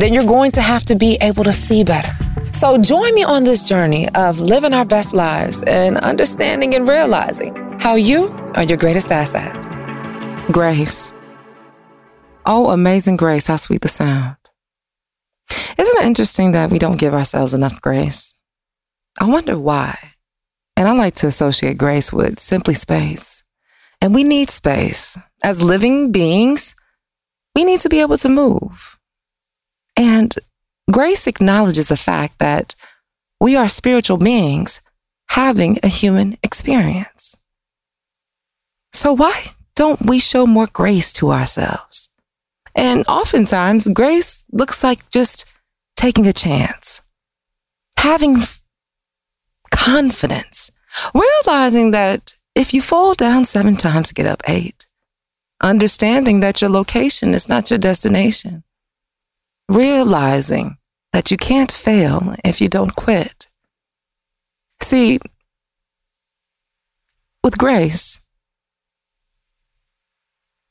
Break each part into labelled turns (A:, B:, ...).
A: then you're going to have to be able to see better. So join me on this journey of living our best lives and understanding and realizing how you are your greatest asset. Grace. Oh, amazing grace, how sweet the sound. Isn't it interesting that we don't give ourselves enough grace? I wonder why. And I like to associate grace with simply space. And we need space. As living beings, we need to be able to move. And grace acknowledges the fact that we are spiritual beings having a human experience. So why don't we show more grace to ourselves? And oftentimes, grace looks like just taking a chance, having confidence, realizing that if you fall down seven times, get up eight, understanding that your location is not your destination, realizing that you can't fail if you don't quit. See, with grace,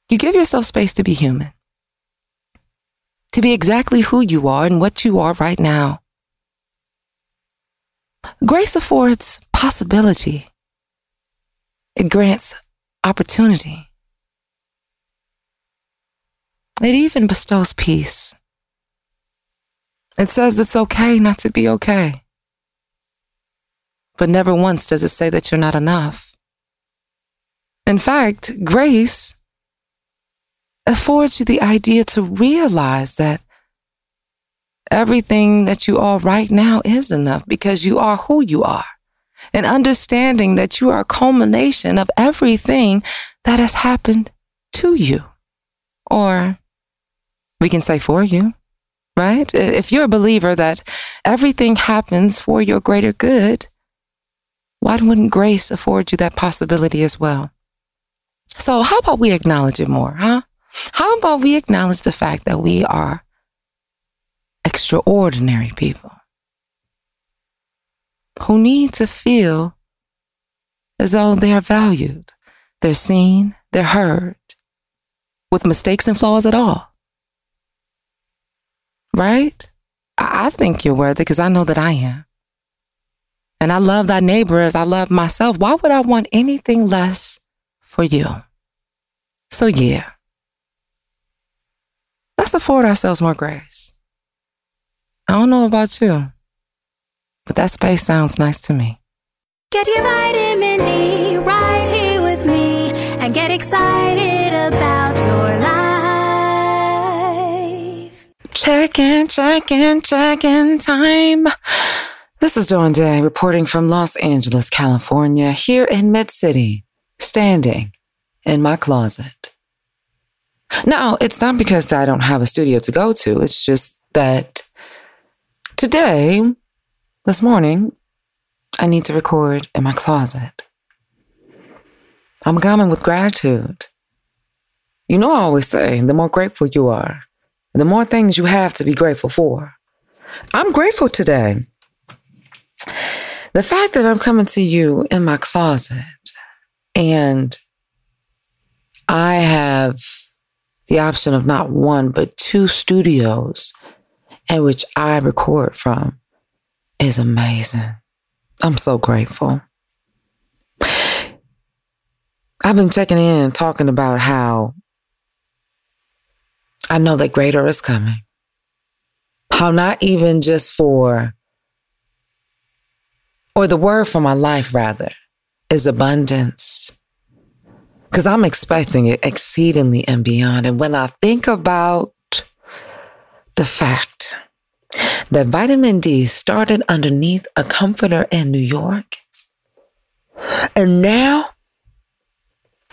A: you give yourself space to be human, to be exactly who you are and what you are right now. Grace affords possibility. It grants opportunity. It even bestows peace. It says it's okay not to be okay. But never once does it say that you're not enough. In fact, grace affords you the idea to realize that everything that you are right now is enough because you are who you are. And understanding that you are a culmination of everything that has happened to you. Or we can say for you right? If you're a believer that everything happens for your greater good, why wouldn't grace afford you that possibility as well? So, how about we acknowledge it more, huh? How about we acknowledge the fact that we are extraordinary people who need to feel as though they are valued, they're seen, they're heard, with mistakes and flaws at all right? I, think you're worthy because I know that I am. And I love thy neighbor as I love myself. Why would I want anything less for you? So, yeah, let's afford ourselves more grace. I don't know about you, but that space sounds nice to me.
B: Get your vitamin D right here with me and get excited
A: Check in, check in, check in time. This is Dawn Day reporting from Los Angeles, California, here in Mid City, standing in my closet. Now, it's not because I don't have a studio to go to, it's just that today, this morning, I need to record in my closet. I'm coming with gratitude. You know, I always say the more grateful you are, the more things you have to be grateful for. I'm grateful today. The fact that I'm coming to you in my closet and I have the option of not one, but two studios in which I record from is amazing. I'm so grateful. I've been checking in, talking about how I know that greater is coming. how not even just for, or the word for my life rather, is abundance. Because I'm expecting it exceedingly and beyond. And when I think about the fact that vitamin D started underneath a comforter in New York, and now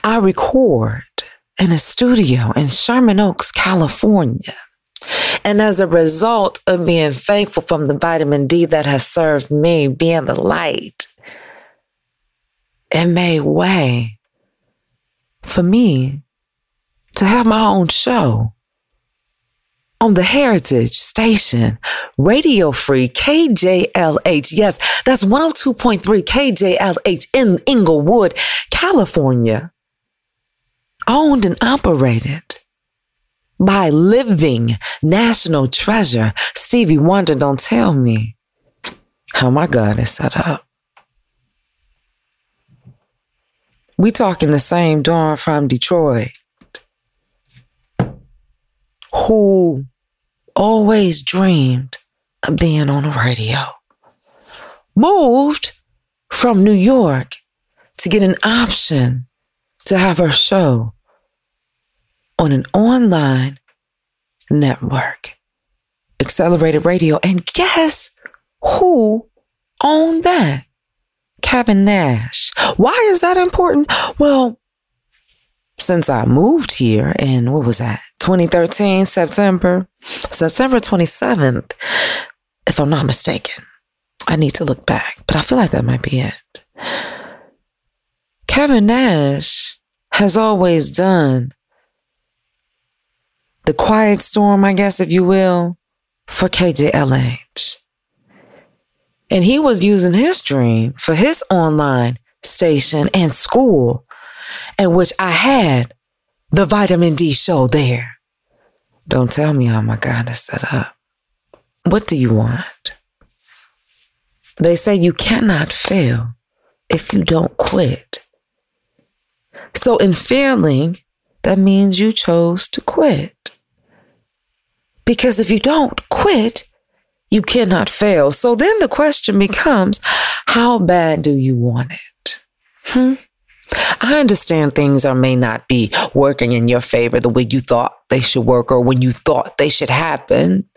A: I record in a studio in Sherman Oaks, California. And as a result of being faithful from the vitamin D that has served me, being the light, it made way for me to have my own show on the Heritage Station, Radio Free KJLH. Yes, that's 102.3 KJLH in Inglewood, California. Owned and operated by living national treasure Stevie Wonder. Don't tell me how my God is set up. We talking the same Dawn from Detroit who always dreamed of being on the radio. Moved from New York to get an option to have her show on an online network, Accelerated Radio. And guess who owned that? Kevin Nash. Why is that important? Well, since I moved here in what was that? 2013, September, September 27th, if I'm not mistaken. I need to look back, but I feel like that might be it. Kevin Nash has always done the quiet storm, I guess, if you will, for KJLH. And he was using his dream for his online station and school, in which I had the vitamin D show there. Don't tell me how my God is set up. What do you want? They say you cannot fail if you don't quit. So, in failing, that means you chose to quit. Because if you don't quit, you cannot fail. So then the question becomes how bad do you want it? Hmm? I understand things are may not be working in your favor the way you thought they should work or when you thought they should happen.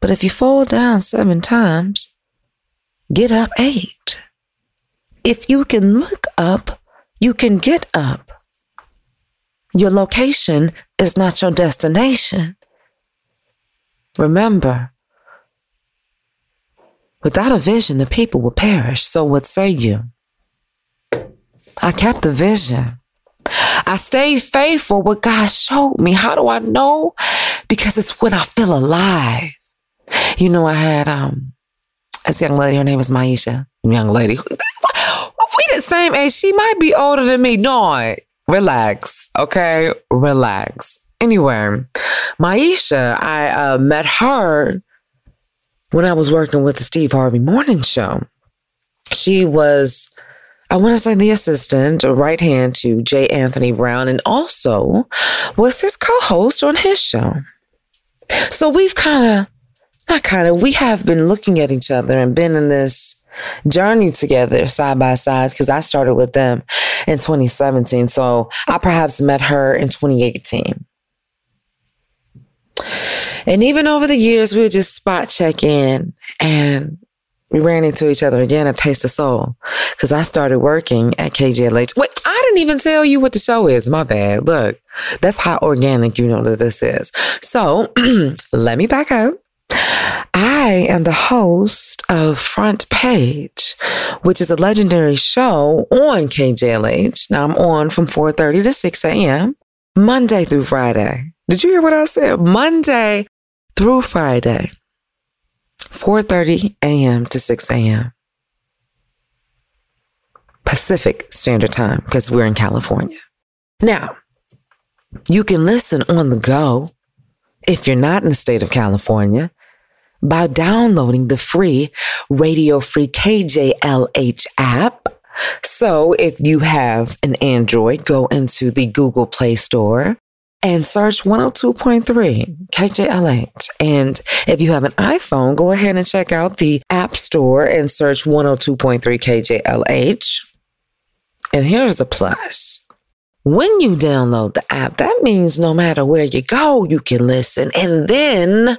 A: But if you fall down seven times, get up eight. If you can look up, you can get up. Your location is not your destination. Remember, Without a vision, the people will perish. So what say you? I kept the vision. I stayed faithful what God showed me. How do I know? Because it's when I feel alive. You know, I had um this young lady, her name is Maisha. Young lady. We the same age. She might be older than me. No, relax. Okay. Relax. Anyway, Maisha, I uh, met her when I was working with the Steve Harvey Morning Show. She was, I want to say, the assistant right hand to J. Anthony Brown, and also was his co host on his show. So we've kind of, not kind of, we have been looking at each other and been in this journey together side by side because I started with them in 2017. So I perhaps met her in 2018. And even over the years, we would just spot check in and we ran into each other again at Taste of Soul because I started working at KJLH. Wait, I didn't even tell you what the show is. My bad. Look, that's how organic you know that this is. So let me back up. I am the host of Front Page, which is a legendary show on KJLH. Now I'm on from 4:30 to 6 a.m. Monday through Friday. Did you hear what I said? Monday through Friday, 4:30 a.m. to 6 a.m. Pacific Standard Time because we're in California. Now, you can listen on the go if you're not in the state of California by downloading the free Radio Free KJLH app. So if you have an Android, go into the Google Play Store and search 102.3 KJLH. And if you have an iPhone, go ahead and check out the App Store and search 102.3 KJLH. And here's the plus. When you download the app, that means no matter where you go, you can listen. And then,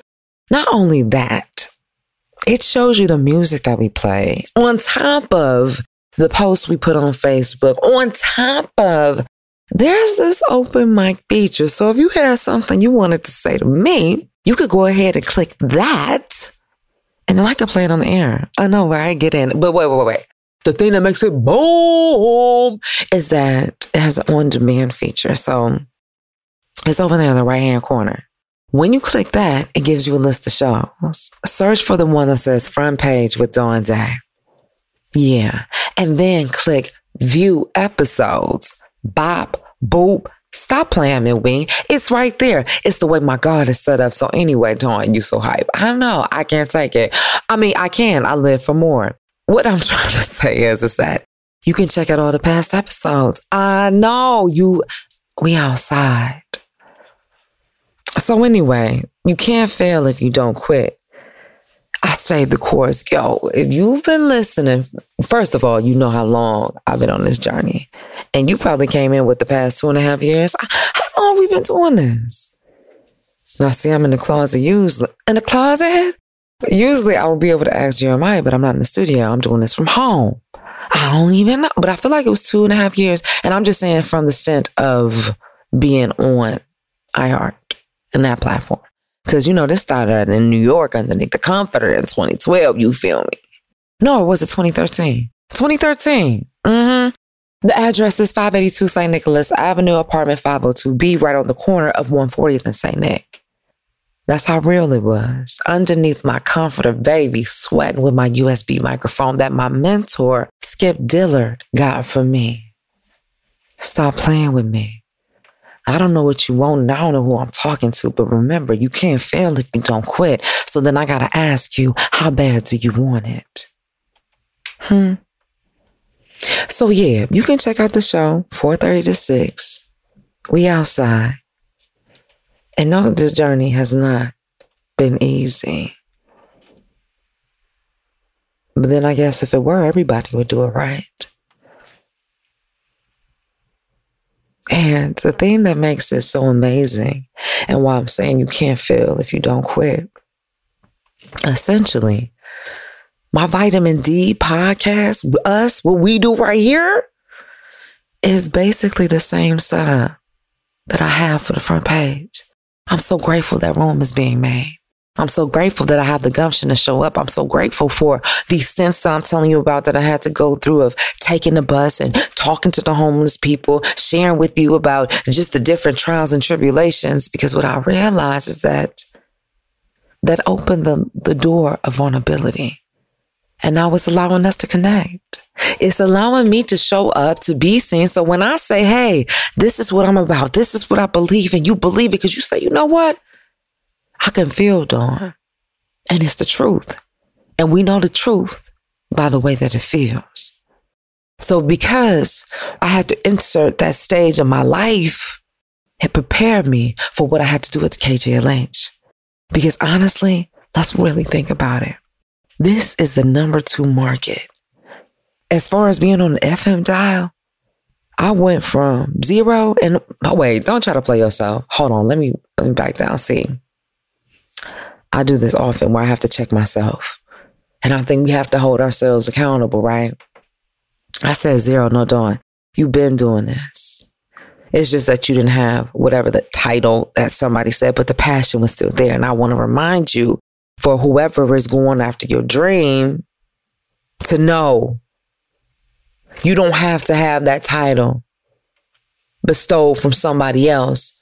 A: not only that, it shows you the music that we play on top of the posts we put on Facebook, on top of there's this open mic feature. So if you had something you wanted to say to me, you could go ahead and click that. And then I can play it on the air. I know, where I get in. But wait, wait, wait, wait. The thing that makes it boom is that it has an on demand feature. So it's over there in the right hand corner. When you click that, it gives you a list of shows. Search for the one that says front page with Dawn Day. Yeah. And then click view episodes. Bop, boop. Stop playing me, Wing. It's right there. It's the way my God is set up. So anyway, Dawn, you so hype. I know. I can't take it. I mean, I can. I live for more. What I'm trying to say is, is that you can check out all the past episodes. I know you, we outside. So anyway, you can't fail if you don't quit. I stayed the course. Yo, if you've been listening, first of all, you know how long I've been on this journey. And you probably came in with the past two and a half years. How long we been doing this? Now, see, I'm in the closet usually. In the closet? Usually I would be able to ask Jeremiah, but I'm not in the studio. I'm doing this from home. I don't even know. But I feel like it was two and a half years. And I'm just saying from the stint of being on iHeart and that platform. Because, you know, this started in New York underneath the comforter in 2012. You feel me? No, was it 2013? 2013. Mm-hmm. The address is 582 St. Nicholas Avenue, apartment 502B, right on the corner of 140th and St. Nick. That's how real it was. Underneath my comforter, baby, sweating with my USB microphone that my mentor, Skip Dillard, got for me. Stop playing with me. I don't know what you want and I don't know who I'm talking to, but remember, you can't fail if you don't quit. So then I got to ask you, how bad do you want it? Hmm. So yeah, you can check out the show 4:30 to 6. We outside. And know that this journey has not been easy. But then I guess if it were, everybody would do it right. And the thing that makes it so amazing, and why I'm saying you can't fail if you don't quit, essentially, my vitamin D podcast, us, what we do right here, is basically the same setup that I have for the front page. I'm so grateful that room is being made. I'm so grateful that I have the gumption to show up. I'm so grateful for stints that I'm telling you about that I had to go through of taking the bus and talking to the homeless people, sharing with you about just the different trials and tribulations. Because what I realized is that that opened the, the door of vulnerability. And now it's allowing us to connect. It's allowing me to show up to be seen. So when I say, hey, this is what I'm about, this is what I believe, and you believe it because you say, you know what? I can feel Dawn. Uh-huh. And it's the truth. And we know the truth by the way that it feels. So because I had to insert that stage of my life, it prepared me for what I had to do at KJLH. Because honestly, let's really think about it. This is the number two market. As far as being on the FM dial, I went from zero and oh wait, don't try to play yourself. Hold on, let me let me back down. See, I do this often where I have to check myself. And I think we have to hold ourselves accountable, right? I said zero, no Dawn. You've been doing this. It's just that you didn't have whatever the title that somebody said, but the passion was still there. And I want to remind you for whoever is going after your dream to know you don't have to have that title bestowed from somebody else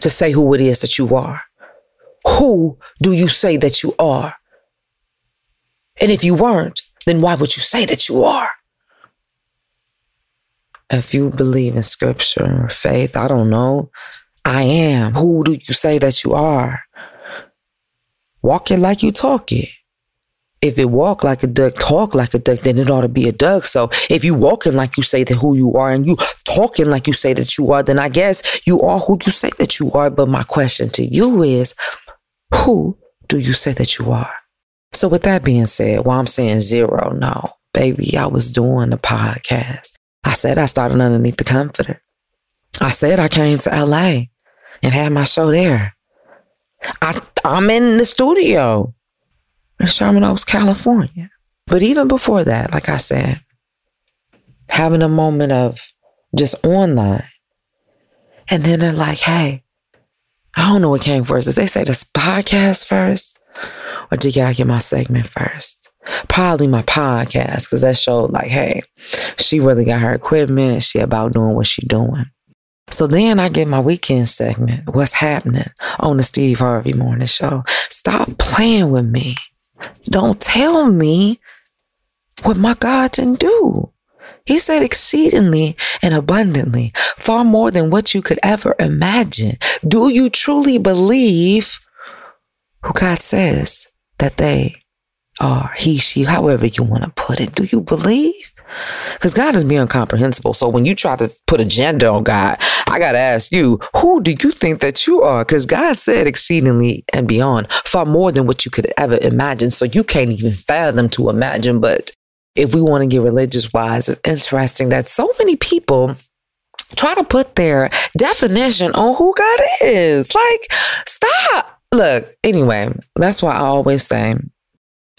A: to say who it is that you are. Who do you say that you are? And if you weren't, then why would you say that you are? If you believe in scripture or faith, I don't know. I am. Who do you say that you are? Walk it like you talk it. if it walk like a duck, talk like a duck, then it ought to be a duck. So if you walking like you say that who you are and you talking like you say that you are, then I guess you are who you say that you are. But my question to you is, who do you say that you are? So with that being said, while I'm saying zero, no, baby, I was doing the podcast. I said I started underneath the comforter. I said I came to LA and had my show there. I, I'm in the studio in Sherman Oaks, California. But even before that, like I said, having a moment of just online. And then they're like, hey, I don't know what came first. Did they say this podcast first? Or did I get my segment first? Probably my podcast, because that showed like, hey, she really got her equipment. She about doing what she doing. So then I get my weekend segment, What's Happening on the Steve Harvey Morning Show. Stop playing with me. Don't tell me what my God didn't do. He said exceedingly and abundantly, far more than what you could ever imagine. Do you truly believe who God says that they are? He, she, however you want to put it. Do you believe? Because God is beyond comprehensible. So when you try to put a gender on God, I got to ask you, who do you think that you are? Because God said exceedingly and beyond, far more than what you could ever imagine. So you can't even fathom to imagine. But if we want to get religious wise, it's interesting that so many people try to put their definition on who God is. Like, stop. Look, anyway, that's why I always say,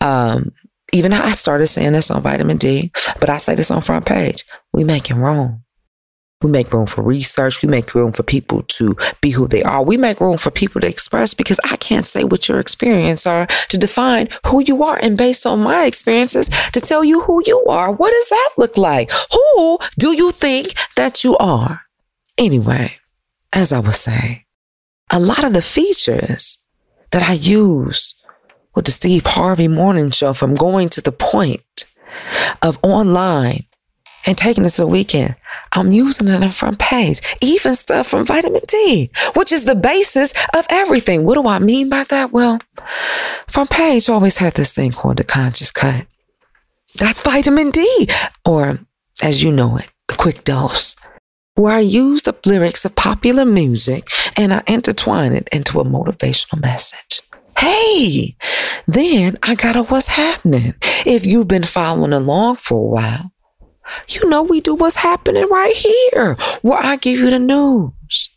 A: um, even I started saying this on vitamin D, but I say this on front page. We making room. We make room for research. We make room for people to be who they are. We make room for people to express because I can't say what your experience are to define who you are. And based on my experiences, to tell you who you are. What does that look like? Who do you think that you are? Anyway, as I was saying, a lot of the features that I use with the Steve Harvey Morning Show from going to the point of online and taking it to the weekend. I'm using it on front page, even stuff from vitamin D, which is the basis of everything. What do I mean by that? Well, front page always had this thing called the conscious cut. That's vitamin D, or as you know it, the quick dose, where I use the lyrics of popular music and I intertwine it into a motivational message. Hey, then I got a what's happening. If you've been following along for a while, you know we do what's happening right here, where I give you the news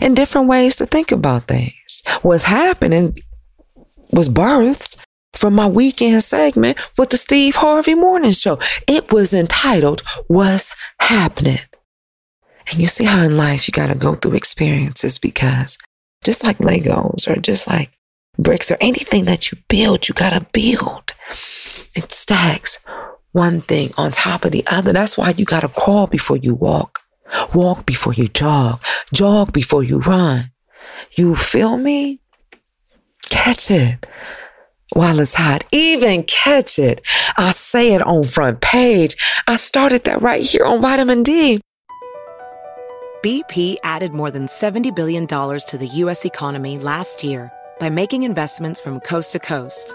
A: and different ways to think about things. What's happening was birthed from my weekend segment with the Steve Harvey Morning Show. It was entitled What's Happening. And you see how in life you got to go through experiences because just like Legos or just like bricks or anything that you build, you got to build. It stacks one thing on top of the other. That's why you got to crawl before you walk, walk before you jog, jog before you run. You feel me? Catch it while it's hot. Even catch it. I say it on front page. I started that right here on vitamin D.
C: BP added more than $70 billion to the U.S. economy last year by making investments from coast to coast.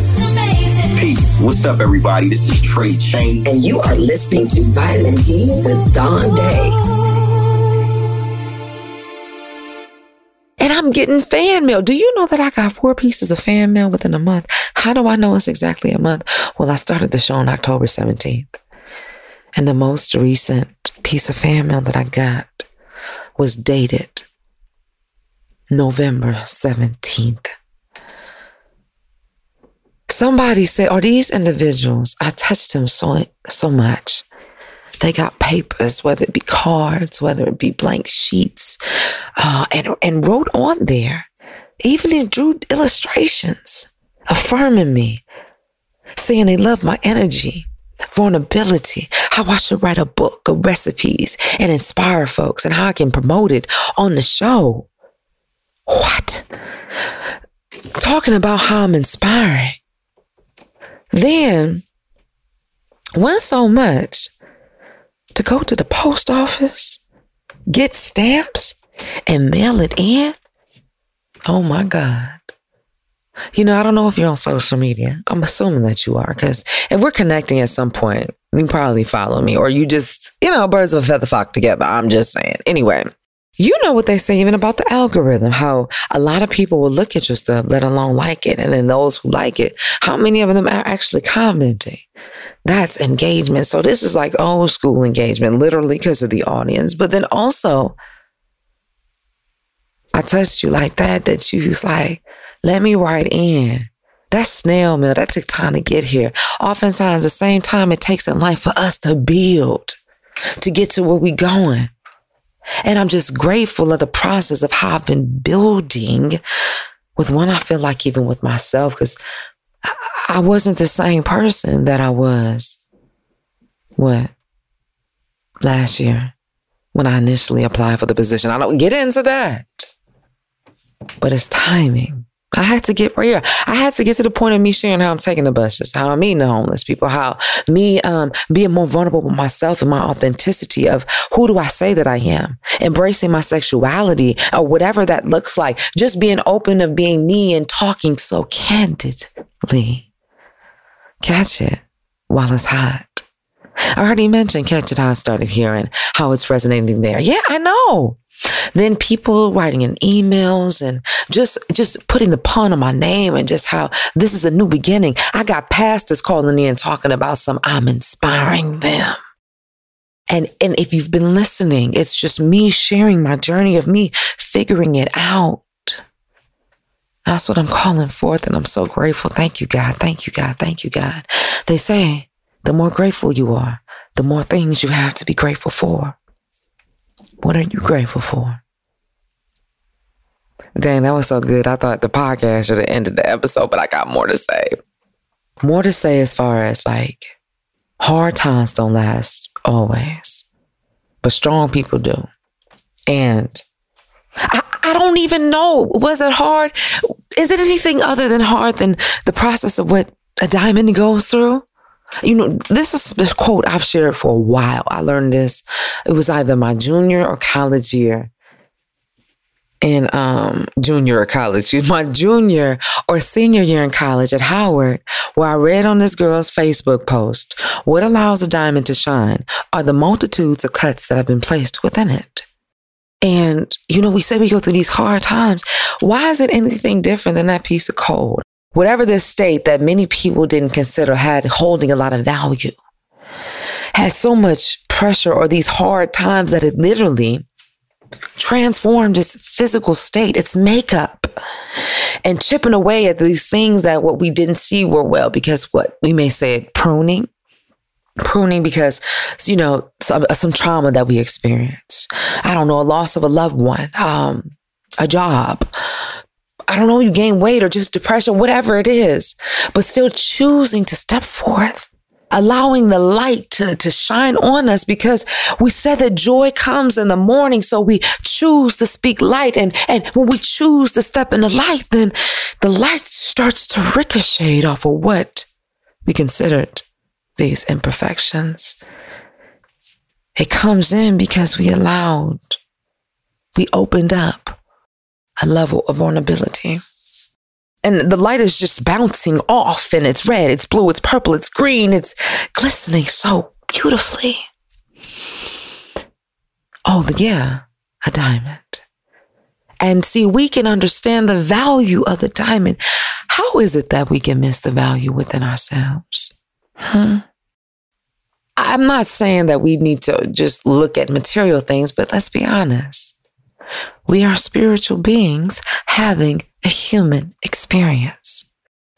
D: What's up, everybody? This is Trey Chain.
E: And you are listening to Vitamin D with Dawn Day.
A: And I'm getting fan mail. Do you know that I got four pieces of fan mail within a month? How do I know it's exactly a month? Well, I started the show on October 17th. And the most recent piece of fan mail that I got was dated November 17th. Somebody said, "Are these individuals? I touched them so so much. They got papers, whether it be cards, whether it be blank sheets, uh, and and wrote on there, even drew illustrations, affirming me, saying they love my energy, vulnerability, how I should write a book of recipes and inspire folks, and how I can promote it on the show. What? Talking about how I'm inspiring. Then, went so much to go to the post office, get stamps, and mail it in. Oh my God. You know, I don't know if you're on social media. I'm assuming that you are, because if we're connecting at some point, you probably follow me, or you just, you know, birds of a feather flock together. I'm just saying. Anyway, you know what they say even about the algorithm, how a lot of people will look at your stuff, let alone like it. And then those who like it, how many of them are actually commenting? That's engagement. So this is like old school engagement, literally because of the audience. But then also, I touched you like that, that you was like, let me write in. That snail mail. That took time to get here. Oftentimes, the same time it takes in life for us to build, to get to where we going. And I'm just grateful of the process of how I've been building with one, I feel like even with myself, because I wasn't the same person that I was, what, last year when I initially applied for the position. I don't get into that, but it's timing. I had to get here. I had to get to the point of me sharing how I'm taking the buses, how I'm the homeless people, how me um, being more vulnerable with myself and my authenticity of who do I say that I am, embracing my sexuality or whatever that looks like, just being open of being me and talking so candidly. Catch it while it's hot. I already mentioned Catch It How I started hearing how it's resonating there. Yeah, I know. Then people writing in emails and just just putting the pun on my name and just how this is a new beginning. I got pastors calling in and talking about some I'm inspiring them. And and if you've been listening, it's just me sharing my journey of me figuring it out. That's what I'm calling forth and I'm so grateful. Thank you God. Thank you God. Thank you God. They say the more grateful you are, the more things you have to be grateful for. What are you grateful for? Dang, that was so good. I thought the podcast should have ended the episode, but I got more to say. More to say as far as like hard times don't last always, but strong people do. And I, I don't even know. Was it hard? Is it anything other than hard than the process of what a diamond goes through? You know, this is this quote I've shared for a while. I learned this. It was either my junior or college year. In um, junior or college, my junior or senior year in college at Howard, where I read on this girl's Facebook post, what allows a diamond to shine are the multitudes of cuts that have been placed within it. And, you know, we say we go through these hard times. Why is it anything different than that piece of coal? Whatever this state that many people didn't consider had holding a lot of value, had so much pressure or these hard times that it literally transformed its physical state, its makeup, and chipping away at these things that what we didn't see were well, because what we may say it pruning, pruning because you know some, some trauma that we experienced. I don't know, a loss of a loved one, um, a job, I don't know, you gain weight or just depression, whatever it is, but still choosing to step forth, allowing the light to, to shine on us because we said that joy comes in the morning. So we choose to speak light. And, and when we choose to step in the light, then the light starts to ricochet off of what we considered these imperfections. It comes in because we allowed, we opened up a level of vulnerability. And the light is just bouncing off and it's red, it's blue, it's purple, it's green, it's glistening so beautifully. Oh, yeah, a diamond. And see, we can understand the value of the diamond. How is it that we can miss the value within ourselves? Hmm? I'm not saying that we need to just look at material things, but let's be honest. We are spiritual beings having a human experience.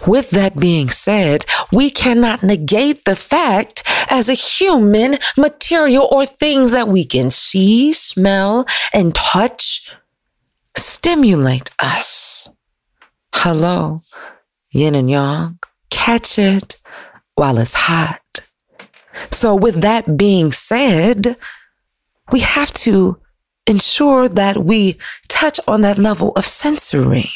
A: With that being said, we cannot negate the fact as a human material or things that we can see, smell, and touch stimulate us. Hello, yin and yang, catch it while it's hot. So, with that being said, we have to ensure that we touch on that level of sensory.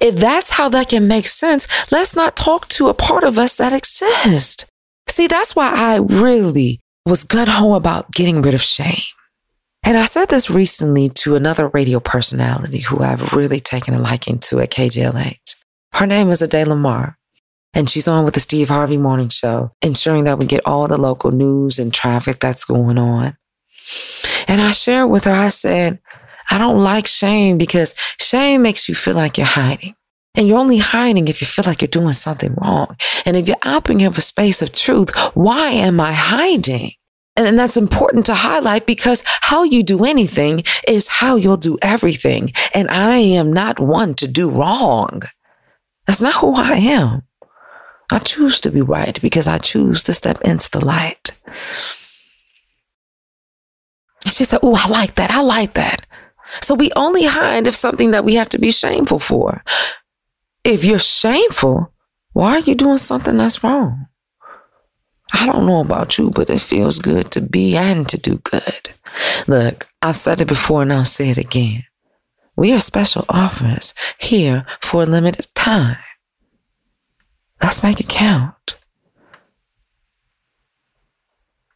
A: If that's how that can make sense, let's not talk to a part of us that exists. See, that's why I really was gun ho about getting rid of shame. And I said this recently to another radio personality who I've really taken a liking to at KJLH. Her name is Ade Lamar, and she's on with the Steve Harvey Morning Show, ensuring that we get all the local news and traffic that's going on. And I shared with her, I said, I don't like shame because shame makes you feel like you're hiding. And you're only hiding if you feel like you're doing something wrong. And if you're operating in a space of truth, why am I hiding? And that's important to highlight because how you do anything is how you'll do everything. And I am not one to do wrong. That's not who I am. I choose to be right because I choose to step into the light. She said, Oh, I like that. I like that. So we only hide if something that we have to be shameful for. If you're shameful, why are you doing something that's wrong? I don't know about you, but it feels good to be and to do good. Look, I've said it before and I'll say it again. We are special offers here for a limited time. Let's make it count.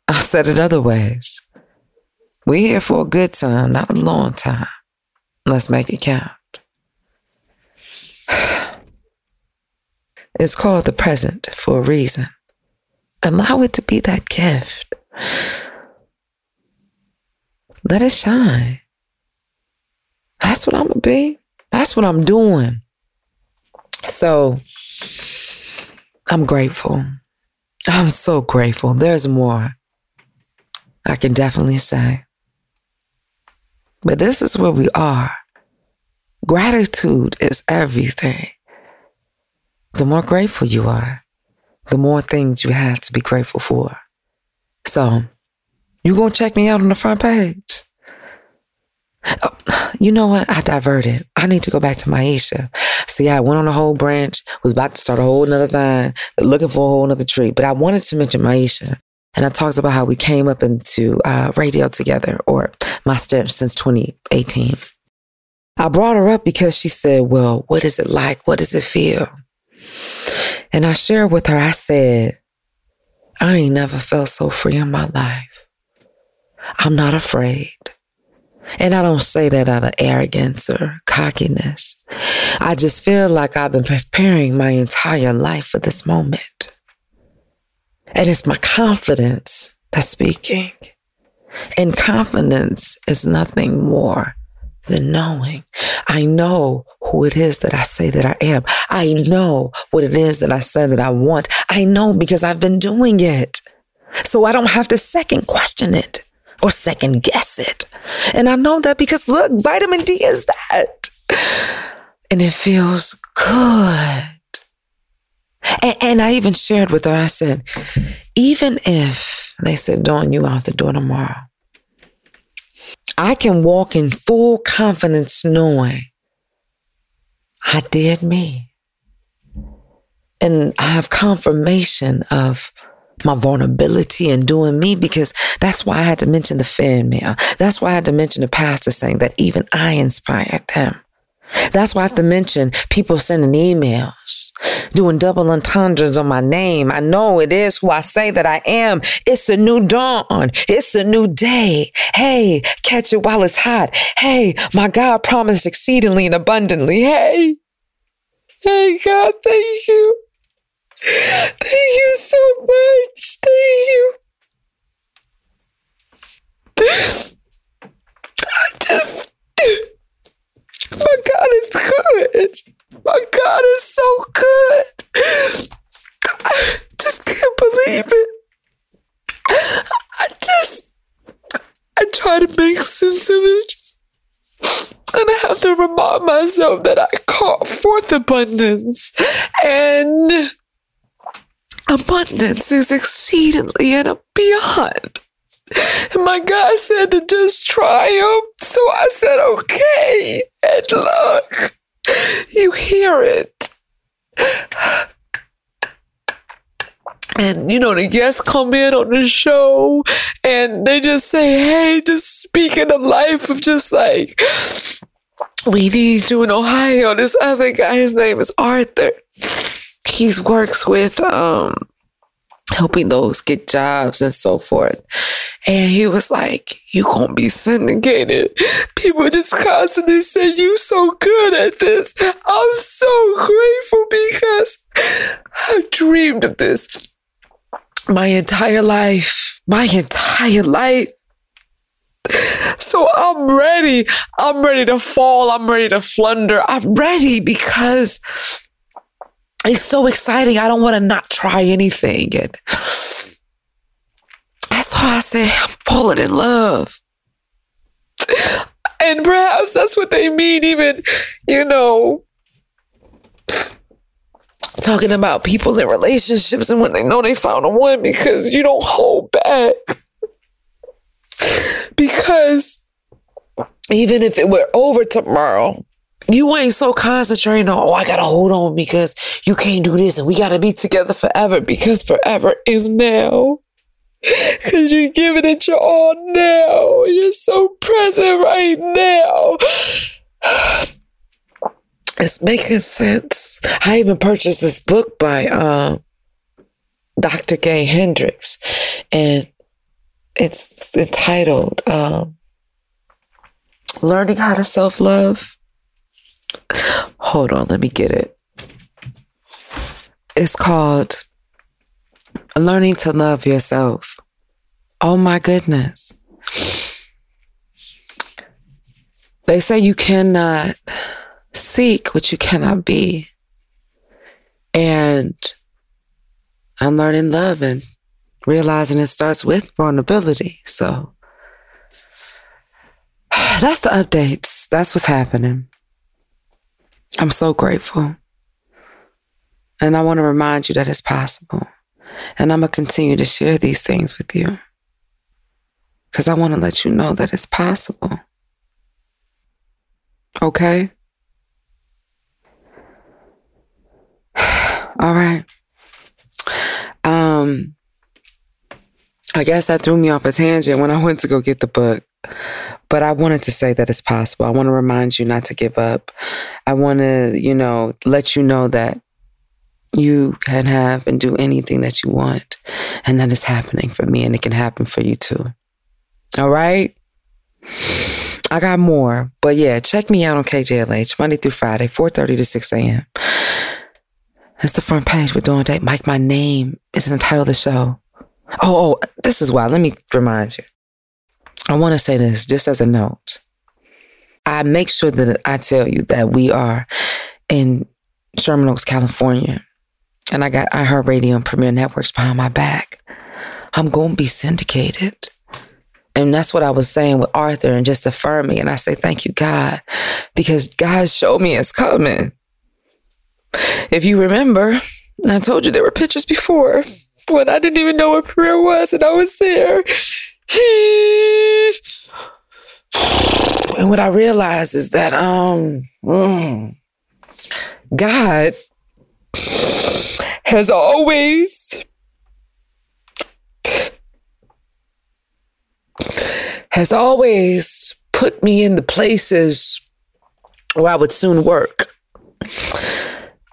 A: I've said it other ways. We're here for a good time, not a long time. Let's make it count. It's called the present for a reason. Allow it to be that gift. Let it shine. That's what I'm to be. That's what I'm doing. So I'm grateful. I'm so grateful. There's more. I can definitely say. But this is where we are. Gratitude is everything. The more grateful you are, the more things you have to be grateful for. So, you gonna check me out on the front page? Oh, you know what? I diverted. I need to go back to Maisha. See, I went on a whole branch, was about to start a whole nother vine, looking for a whole nother tree. But I wanted to mention Maisha. And I talked about how we came up into uh, radio together, or my step since 2018. I brought her up because she said, Well, what is it like? What does it feel? And I shared with her, I said, I ain't never felt so free in my life. I'm not afraid. And I don't say that out of arrogance or cockiness. I just feel like I've been preparing my entire life for this moment. And it's my confidence that's speaking. And confidence is nothing more than knowing. I know who it is that I say that I am. I know what it is that I say that I want. I know because I've been doing it. So I don't have to second question it or second guess it. And I know that because look, vitamin D is that. And it feels good. And, and I even shared with her, I said, even if they said, Dawn, you out the door tomorrow, I can walk in full confidence knowing I did me. And I have confirmation of my vulnerability and doing me because that's why I had to mention the fan mail. That's why I had to mention the pastor saying that even I inspired them. That's why I have to mention people sending emails, doing double entendres on my name. I know it is who I say that I am. It's a new dawn. It's a new day. Hey, catch it while it's hot. Hey, my God promised exceedingly and abundantly. Hey, hey, God, thank you. Thank you so much. Thank you. I just. My God is good. My God is so good. I just can't believe it. I just, I try to make sense of it. And I have to remind myself that I call forth abundance. And abundance is exceedingly and beyond. And my guy said to just try them. So I said, okay. And look, you hear it. And you know, the guests come in on the show and they just say, hey, just speaking the life of just like, we need you in Ohio. This other guy, his name is Arthur. He works with um helping those get jobs and so forth. And he was like, You gonna be syndicated. People just constantly say you so good at this. I'm so grateful because I've dreamed of this my entire life. My entire life. So I'm ready. I'm ready to fall. I'm ready to flunder. I'm ready because it's so exciting. I don't want to not try anything. And that's why I say I'm falling in love. And perhaps that's what they mean, even, you know, talking about people in relationships and when they know they found a one because you don't hold back. because even if it were over tomorrow, you ain't so concentrating on, oh, I gotta hold on because you can't do this and we gotta be together forever because forever is now. Cause you're giving it your all now. You're so present right now. It's making sense. I even purchased this book by um, Dr. Gay Hendricks, and it's entitled um, Learning How to Self Love. Hold on, let me get it. It's called Learning to Love Yourself. Oh my goodness. They say you cannot seek what you cannot be. And I'm learning love and realizing it starts with vulnerability. So that's the updates. That's what's happening. I'm so grateful. And I want to remind you that it's possible. And I'm going to continue to share these things with you because I want to let you know that it's possible. Okay? All right. Um, I guess that threw me off a tangent when I went to go get the book. But I wanted to say that it's possible. I want to remind you not to give up. I want to, you know, let you know that you can have and do anything that you want. And that is happening for me, and it can happen for you too. All right? I got more, but yeah, check me out on KJLH Monday through Friday, 4:30 to 6 a.m. That's the front page with Dawn Day. Mike, my name is in the title of the show. Oh, oh, this is why. Let me remind you. I want to say this just as a note. I make sure that I tell you that we are in Sherman Oaks, California, and I got iHeartRadio and Premiere Networks behind my back. I'm going to be syndicated. And that's what I was saying with Arthur and just affirming. And I say, thank you, God, because God showed me it's coming. If you remember, I told you there were pictures before when I didn't even know what prayer was and I was there. And what I realized is that um mm, God has always has always put me in the places where I would soon work.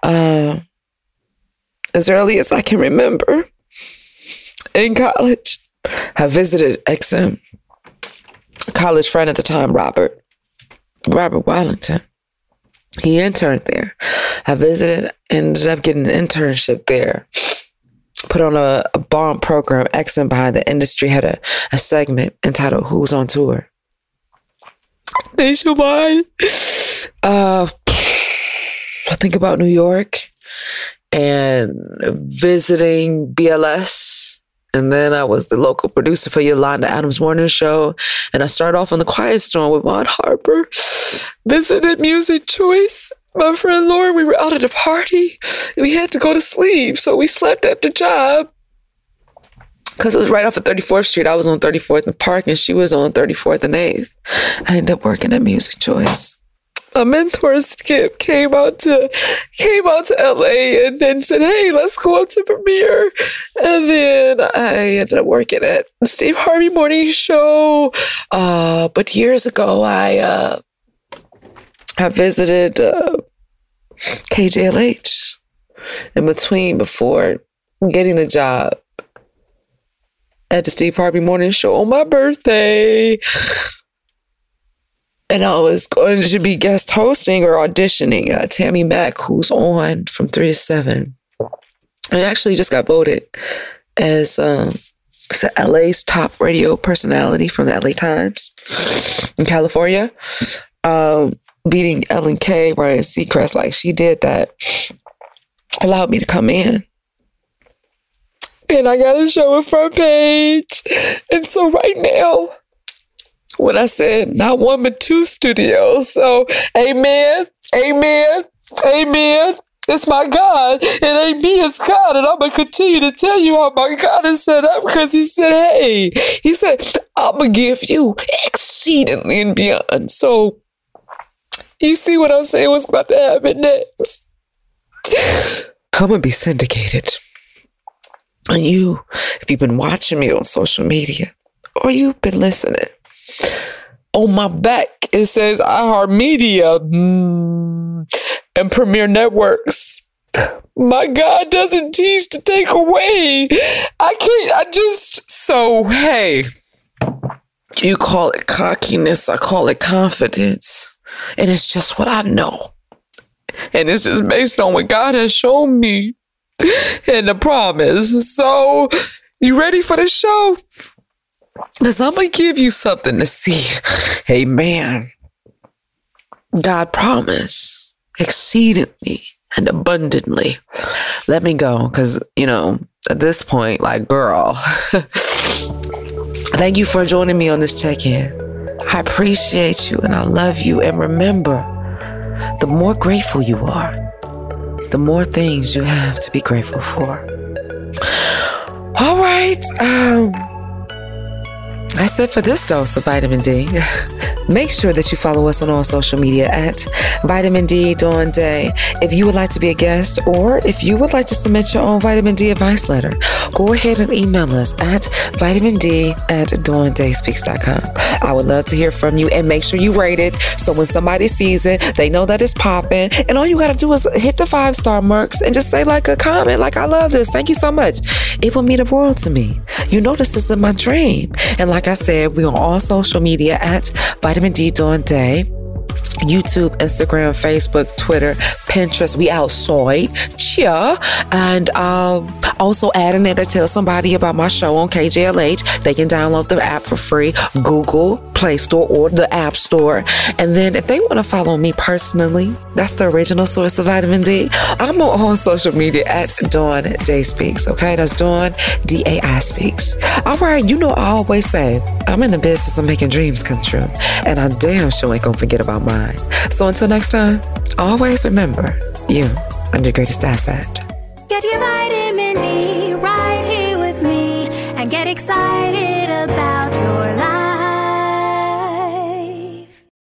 A: Uh, as early as I can remember, in college, I visited XM, college friend at the time, Robert, Robert Wallington. He interned there. I visited, ended up getting an internship there put on a, a bomb program. Excellent behind the industry had a, a segment entitled Who's on Tour? Nationwide. Uh, I think about New York and visiting BLS. And then I was the local producer for Yolanda Adams Morning Show. And I started off on the Quiet Storm with Vaughn Harper. Visited Music Choice my friend Lauren, we were out at a party. We had to go to sleep, so we slept at the job. Because it was right off of 34th Street. I was on 34th and Park, and she was on 34th and 8th. I ended up working at Music Choice. A mentor Skip came out to came out to LA and then said, "Hey, let's go out to premiere." And then I ended up working at Steve Harvey Morning Show. Uh, but years ago, I uh, I visited uh, KJLH in between before getting the job at the Steve Harvey Morning Show on my birthday. And I was going to be guest hosting or auditioning uh, Tammi Mac, who's on from 3 to 7. And actually just got voted as um, LA's top radio personality from the LA Times in California. Um, beating Ellen K, Ryan Seacrest like she did that allowed me to come in. And I got a show in front page. And so right now, when I said not one but two studios, so amen, amen, amen. It's my God. It ain't me, it's God. And I'm going to continue to tell you how my God is set up because He said, hey, He said, I'm going to give you exceedingly and beyond. So you see what I'm saying? What's about to happen next? I'm gonna be syndicated. And you, if you've been watching me on social media or you've been listening, on my back it says iHeartMedia mm, and Premiere Networks. My God doesn't teach to take away. I can't, I just, so hey, you call it cockiness, I call it confidence. And it's just what I know. And it's just based on what God has shown me and the promise. So, you ready for the show? Because I'm going to give you something to see. Amen. God promised exceedingly and abundantly. Let me go because, you know, at this point, like, girl, thank you for joining me on this check in. I appreciate you and I love you. And remember, the more grateful you are, the more things you have to be grateful for. All right. Um, that's it for this dose of vitamin D. Make sure that you follow us on all social media at Vitamin D Dawn Day. If you would like to be a guest or if you would like to submit your own vitamin D advice letter, go ahead and email us at vitamin D at dawndayspeaks.com. I would love to hear from you and make sure you rate it so when somebody sees it, they know that it's popping. And all you got to do is hit the five star marks and just say like a comment, like, I love this. Thank you so much. It will mean the world to me. You know, this is in my dream. And like I said, we're on all social media at Vitamin D Dawn Day. YouTube, Instagram, Facebook, Twitter, Pinterest. We outside, cheer. And um, also add in there to tell somebody about my show on KJLH. They can download the app for free, Google Play Store or the App Store. And then if they want to follow me personally, that's the original source of vitamin D. I'm on social media at Dawn Day Speaks. Okay, that's Dawn D A I Speaks. All right, you know I always say I'm in the business of making dreams come true, and I damn sure ain't gonna forget about mine. So until next time, always remember you are your greatest asset.
B: Get your vitamin D right here with me and get excited about your.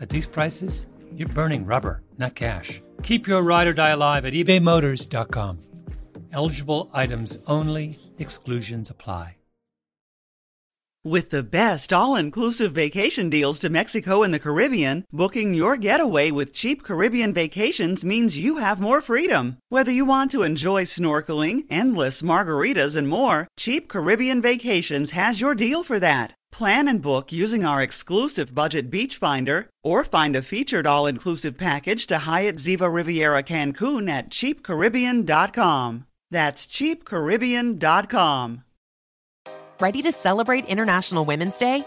F: at these prices, you're burning rubber, not cash. Keep your ride or die alive at ebaymotors.com. Eligible items only, exclusions apply.
G: With the best all inclusive vacation deals to Mexico and the Caribbean, booking your getaway with cheap Caribbean vacations means you have more freedom. Whether you want to enjoy snorkeling, endless margaritas, and more, Cheap Caribbean Vacations has your deal for that. Plan and book using our exclusive budget beach finder or find a featured all-inclusive package to Hyatt Ziva Riviera Cancun at cheapcaribbean.com. That's cheapcaribbean.com.
H: Ready to celebrate International Women's Day?